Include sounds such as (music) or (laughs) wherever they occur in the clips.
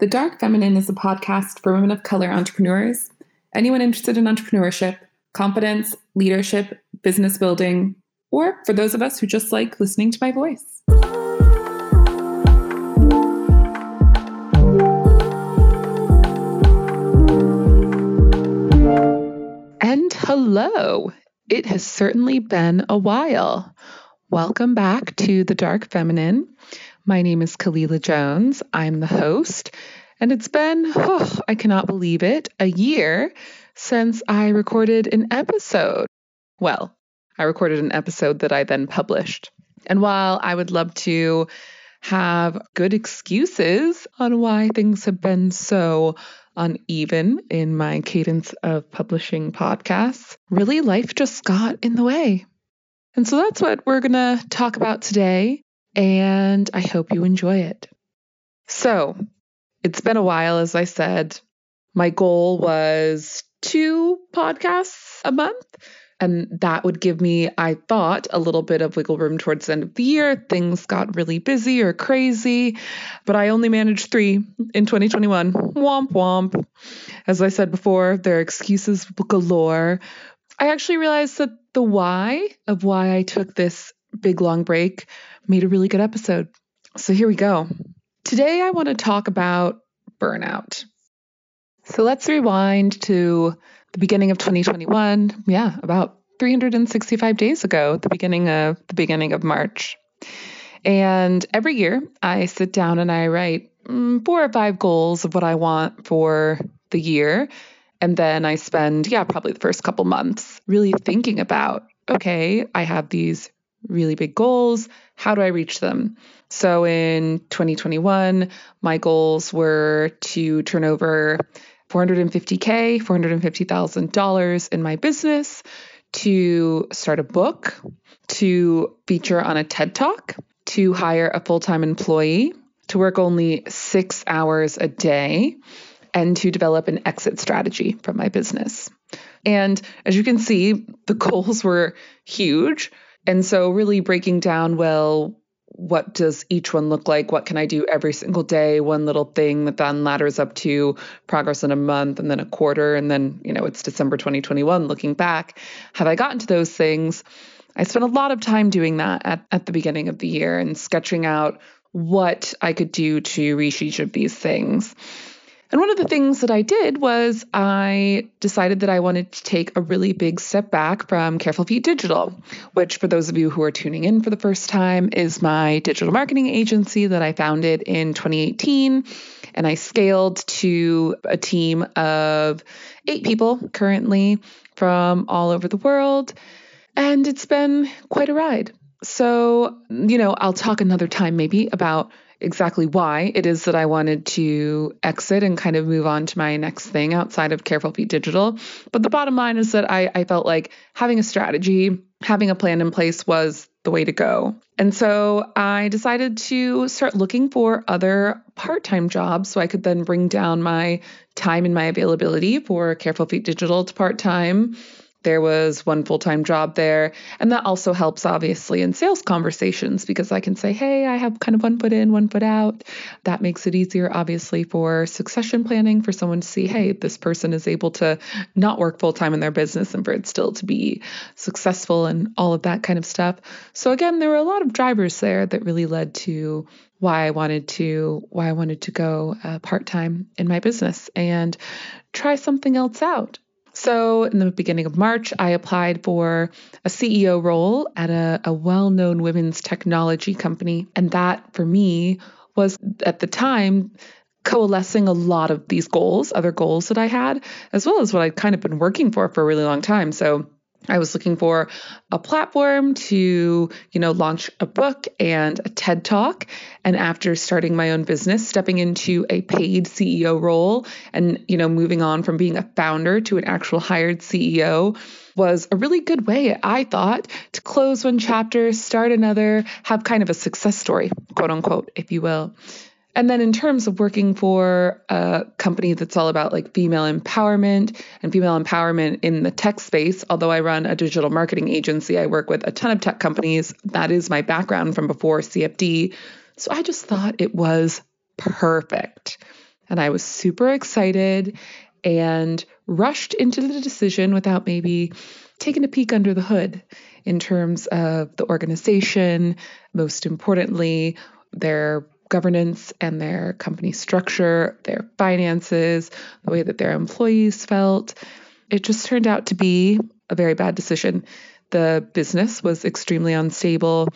The Dark Feminine is a podcast for women of color entrepreneurs, anyone interested in entrepreneurship, competence, leadership, business building, or for those of us who just like listening to my voice. And hello. It has certainly been a while. Welcome back to The Dark Feminine. My name is Kalila Jones. I'm the host. And it's been, oh, I cannot believe it, a year since I recorded an episode. Well, I recorded an episode that I then published. And while I would love to have good excuses on why things have been so uneven in my cadence of publishing podcasts, really life just got in the way. And so that's what we're going to talk about today and I hope you enjoy it. So, it's been a while, as I said. My goal was two podcasts a month. And that would give me, I thought, a little bit of wiggle room towards the end of the year. Things got really busy or crazy, but I only managed three in 2021. Womp womp. As I said before, there are excuses galore. I actually realized that the why of why I took this big long break made a really good episode. So here we go. Today, I want to talk about burnout. So let's rewind to the beginning of 2021. Yeah, about 365 days ago, the beginning of the beginning of March. And every year, I sit down and I write mm, four or five goals of what I want for the year. And then I spend, yeah, probably the first couple months really thinking about okay, I have these really big goals. How do I reach them? So in 2021, my goals were to turn over 450K, $450,000 in my business, to start a book, to feature on a TED Talk, to hire a full time employee, to work only six hours a day, and to develop an exit strategy from my business. And as you can see, the (laughs) goals were huge. And so, really breaking down, well, what does each one look like? What can I do every single day? One little thing that then ladders up to progress in a month and then a quarter. And then, you know, it's December 2021. Looking back, have I gotten to those things? I spent a lot of time doing that at, at the beginning of the year and sketching out what I could do to reach each of these things. And one of the things that I did was I decided that I wanted to take a really big step back from Careful Feet Digital, which, for those of you who are tuning in for the first time, is my digital marketing agency that I founded in 2018. And I scaled to a team of eight people currently from all over the world. And it's been quite a ride. So, you know, I'll talk another time maybe about exactly why it is that I wanted to exit and kind of move on to my next thing outside of Careful Feet Digital. But the bottom line is that I, I felt like having a strategy, having a plan in place was the way to go. And so I decided to start looking for other part time jobs so I could then bring down my time and my availability for Careful Feet Digital to part time there was one full time job there. And that also helps, obviously, in sales conversations because I can say, hey, I have kind of one foot in, one foot out. That makes it easier, obviously, for succession planning for someone to see, hey, this person is able to not work full time in their business and for it still to be successful and all of that kind of stuff. So, again, there were a lot of drivers there that really led to why I wanted to why I wanted to go uh, part time in my business and try something else out. So, in the beginning of March, I applied for a CEO role at a, a well known women's technology company. And that for me was at the time coalescing a lot of these goals, other goals that I had, as well as what I'd kind of been working for for a really long time. So, I was looking for a platform to, you know, launch a book and a TED Talk. And after starting my own business, stepping into a paid CEO role and, you know, moving on from being a founder to an actual hired CEO was a really good way, I thought, to close one chapter, start another, have kind of a success story, quote unquote, if you will. And then in terms of working for a company that's all about like female empowerment and female empowerment in the tech space, although I run a digital marketing agency, I work with a ton of tech companies. That is my background from before CFD. So I just thought it was perfect. And I was super excited and rushed into the decision without maybe taking a peek under the hood in terms of the organization, most importantly, their governance and their company structure, their finances, the way that their employees felt. It just turned out to be a very bad decision. The business was extremely unstable.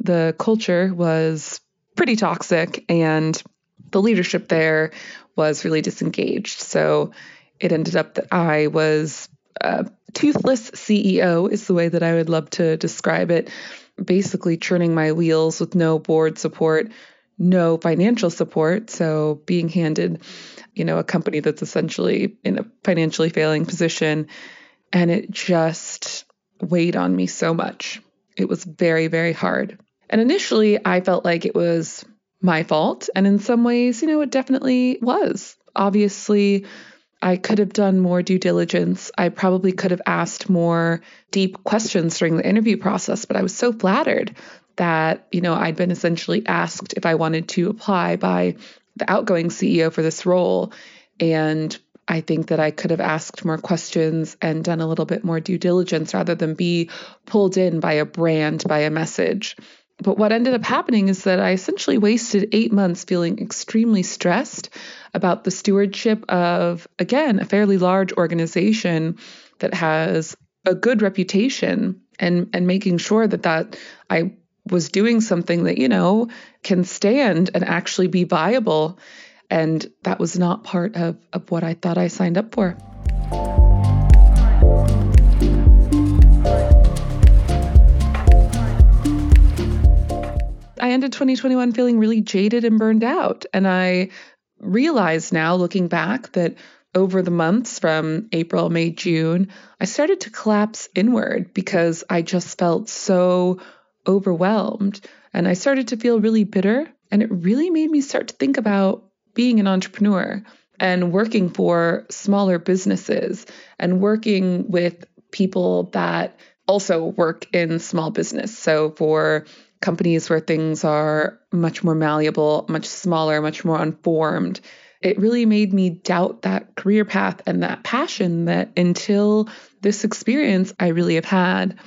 The culture was pretty toxic, and the leadership there was really disengaged. So it ended up that I was a toothless CEO, is the way that I would love to describe it. Basically, churning my wheels with no board support, no financial support. So being handed, you know, a company that's essentially in a financially failing position. And it just weighed on me so much. It was very, very hard. And initially, I felt like it was my fault. And in some ways, you know, it definitely was. Obviously, I could have done more due diligence. I probably could have asked more deep questions during the interview process, but I was so flattered that, you know, I'd been essentially asked if I wanted to apply by the outgoing CEO for this role. And I think that I could have asked more questions and done a little bit more due diligence rather than be pulled in by a brand, by a message. But what ended up happening is that I essentially wasted eight months feeling extremely stressed about the stewardship of, again, a fairly large organization that has a good reputation and, and making sure that, that I was doing something that, you know, can stand and actually be viable. And that was not part of, of what I thought I signed up for. I ended 2021 feeling really jaded and burned out. And I realize now, looking back, that over the months from April, May, June, I started to collapse inward because I just felt so overwhelmed. And I started to feel really bitter. And it really made me start to think about being an entrepreneur and working for smaller businesses and working with people that also work in small business. So for companies where things are much more malleable, much smaller, much more unformed. It really made me doubt that career path and that passion that until this experience I really have had.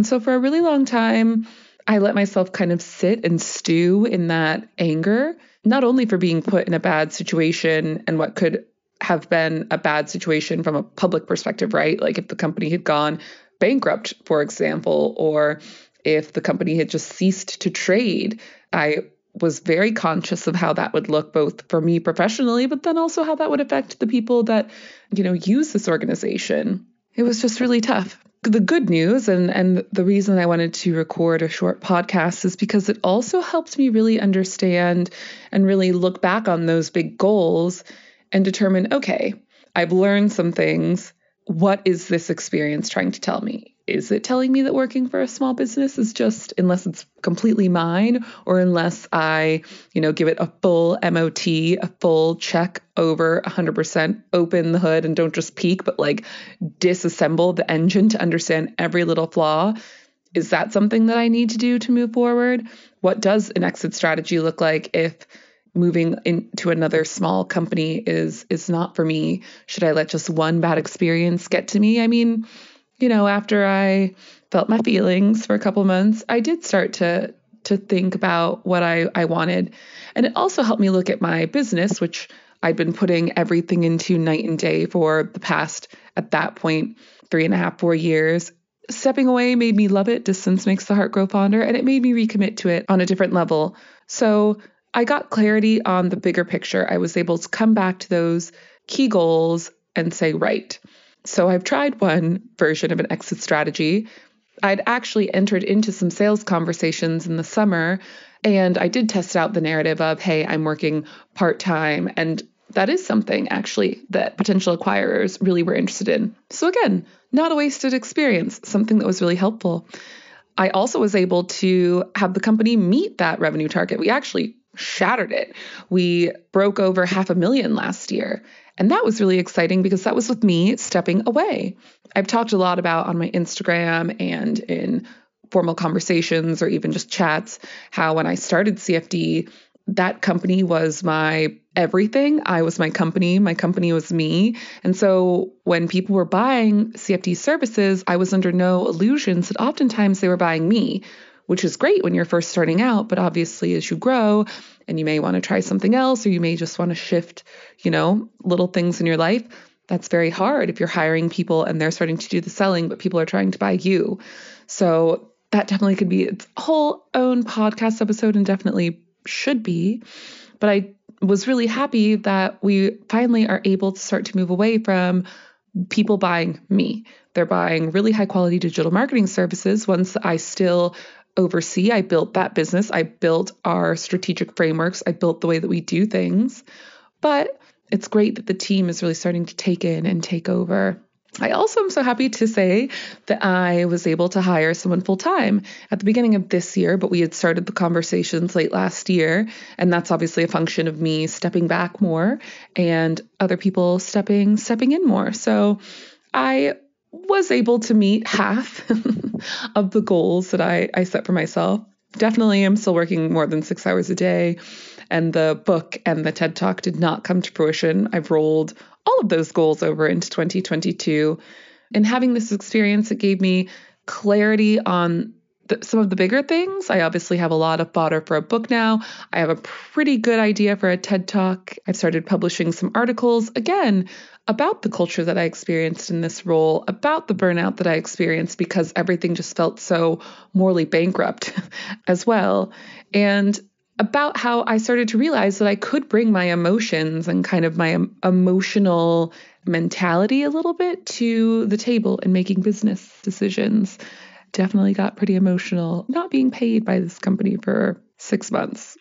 And so for a really long time, I let myself kind of sit and stew in that anger, not only for being put in a bad situation and what could have been a bad situation from a public perspective, right? Like if the company had gone bankrupt, for example, or if the company had just ceased to trade. I was very conscious of how that would look both for me professionally, but then also how that would affect the people that, you know, use this organization. It was just really tough. The good news and and the reason I wanted to record a short podcast is because it also helped me really understand and really look back on those big goals and determine, okay, I've learned some things. What is this experience trying to tell me? Is it telling me that working for a small business is just unless it's completely mine or unless I, you know, give it a full MOT, a full check over 100%, open the hood and don't just peek, but like disassemble the engine to understand every little flaw? Is that something that I need to do to move forward? What does an exit strategy look like if moving into another small company is is not for me? Should I let just one bad experience get to me? I mean, you know, after I felt my feelings for a couple months, I did start to to think about what I, I wanted. And it also helped me look at my business, which I'd been putting everything into night and day for the past, at that point, three and a half, four years. Stepping away made me love it. Distance makes the heart grow fonder, and it made me recommit to it on a different level. So I got clarity on the bigger picture. I was able to come back to those key goals and say, right, so I've tried one version of an exit strategy. I'd actually entered into some sales conversations in the summer and I did test out the narrative of, hey, I'm working part time. And that is something actually that potential acquirers really were interested in. So, again, not a wasted experience, something that was really helpful. I also was able to have the company meet that revenue target. We actually shattered it. We broke over half a million last year. And that was really exciting because that was with me stepping away. I've talked a lot about on my Instagram and in formal conversations or even just chats how when I started CFD, that company was my everything. I was my company, my company was me. And so when people were buying CFD services, I was under no illusions that oftentimes they were buying me, which is great when you're first starting out. But obviously, as you grow and you may want to try something else, or you may just want to shift, you know, little things in your life, that's very hard if you're hiring people and they're starting to do the selling, but people are trying to buy you. So that definitely could be its whole own podcast episode and definitely should be. But I was really happy that we finally are able to start to move away from people buying me. They're buying really high quality digital marketing services, that I still oversee. I built that business, I built our strategic frameworks, I built the way that we do things. But it's great that the team is really starting to take in and take over I also am so happy to say that I was able to hire someone full time at the beginning of this year, but we had started the conversations late last year. And that's obviously a function of me stepping back more and other people stepping stepping in more. So I was able to meet half (laughs) of the goals that I, I set for myself. Definitely I'm still working more than six hours a day. And the book and the TED Talk did not come to fruition. I've rolled all of those goals over into 2022. And having this experience, it gave me clarity on some of the bigger things. I obviously have a lot of fodder for a book now. I have a pretty good idea for a TED Talk. I've started publishing some articles, again, about the culture that I experienced in this role, about the burnout that I experienced because everything just felt so morally bankrupt (laughs) as well. And about how I started to realize that I could bring my emotions and kind of my emotional mentality a little bit to the table in making business decisions. Definitely got pretty emotional not being paid by this company for six months.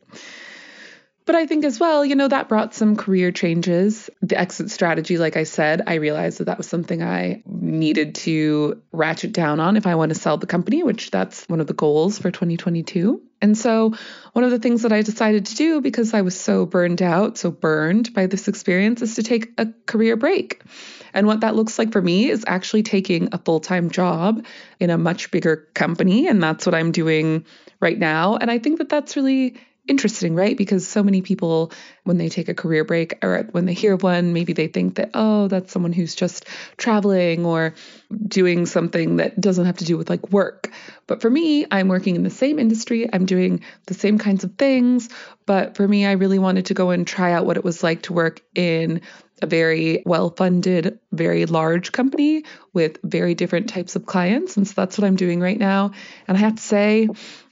But I think as well, you know, that brought some career changes. The exit strategy, like I said, I realized that that was something I needed to ratchet down on if I want to sell the company, which that's one of the goals for 2022. And so, one of the things that I decided to do because I was so burned out, so burned by this experience, is to take a career break. And what that looks like for me is actually taking a full time job in a much bigger company. And that's what I'm doing right now. And I think that that's really interesting, right? Because so many people, when they take a career break or when they hear one, maybe they think that, oh, that's someone who's just traveling or doing something that doesn't have to do with like work. But for me, I'm working in the same industry, I'm doing the same kinds of things. But for me, I really wanted to go and try out what it was like to work in a very well funded, very large company with very different types of clients. And so that's what I'm doing right now. And I have to say,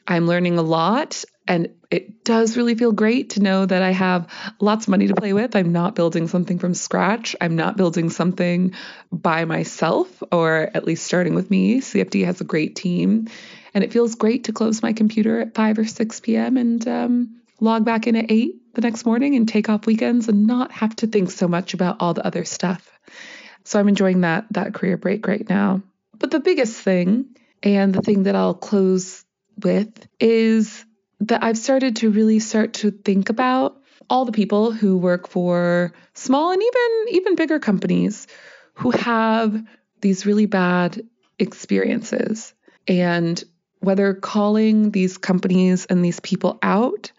I'm learning a lot. And it does really feel great to know that I have lots of money to play with. I'm not building something from scratch. I'm not building something by myself, or at least starting with me. CFD has a great team. And it feels great to close my computer at 5 or 6 p.m. and um, log back in at 8 the next morning and take off weekends and not have to think so much about all the other stuff. So I'm enjoying that that career break right now. But the biggest thing and the thing that I'll close with is that I've started to really start to think about all the people who work for small and even even bigger companies who have these really bad experiences. And whether calling these companies and these people out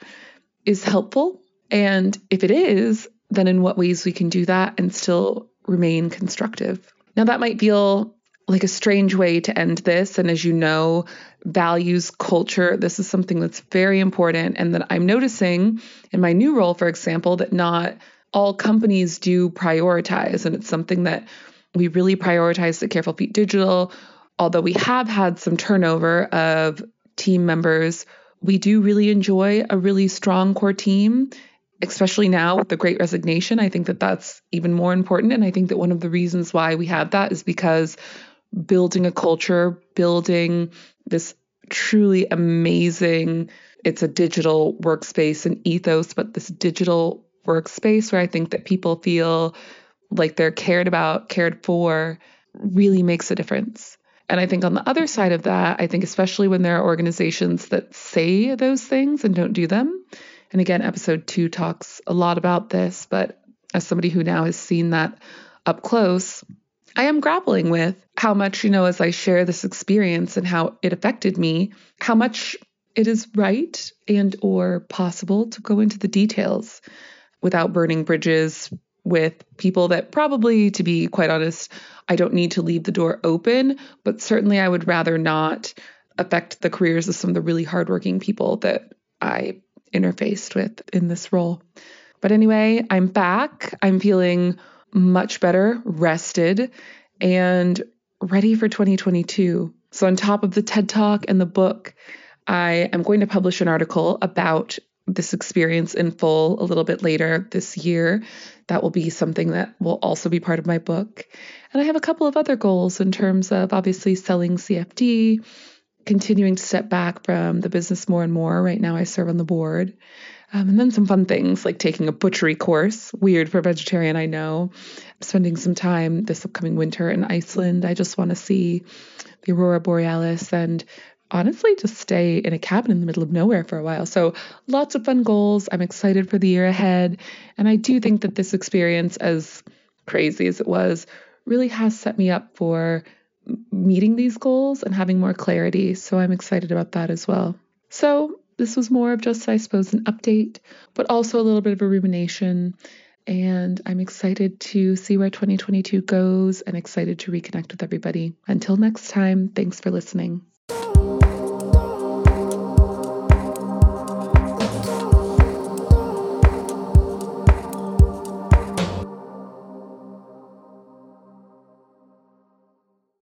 is helpful. And if it is then in what ways we can do that and still remain constructive. Now that might feel like a strange way to end this. And as you know, values, culture, this is something that's very important. And that I'm noticing in my new role, for example, that not all companies do prioritize. And it's something that we really prioritize at Careful Feet Digital. Although we have had some turnover of team members, we do really enjoy a really strong core team especially now with the great resignation i think that that's even more important and i think that one of the reasons why we have that is because building a culture, building this truly amazing, it's a digital workspace and ethos, but this digital workspace where I think that people feel like they're cared about, cared for, really makes a difference. And I think on the other side of that, I think especially when there are organizations that say those things and don't do them. And again, episode two talks a lot about this, but as somebody who now has seen that up close, I am grappling with how much, you know, as I share this experience and how it affected me, how much it is right and or possible to go into the details without burning bridges with people that probably, to be quite honest, I don't need to leave the door open, but certainly I would rather not affect the careers of some of the really hardworking people that I interfaced with in this role. But anyway, I'm back. I'm feeling much better, rested, and ready for 2022. So, on top of the TED Talk and the book, I am going to publish an article about this experience in full a little bit later this year. That will be something that will also be part of my book. And I have a couple of other goals in terms of obviously selling CFD, continuing to step back from the business more and more. Right now, I serve on the board. Um, and then some fun things like taking a butchery course, weird for a vegetarian, I know. Spending some time this upcoming winter in Iceland. I just want to see the aurora borealis and honestly just stay in a cabin in the middle of nowhere for a while. So, lots of fun goals. I'm excited for the year ahead. And I do think that this experience, as crazy as it was, really has set me up for meeting these goals and having more clarity. So, I'm excited about that as well. So, this was more of just, I suppose, an update, but also a little bit of a rumination. And I'm excited to see where 2022 goes and excited to reconnect with everybody. Until next time, thanks for listening.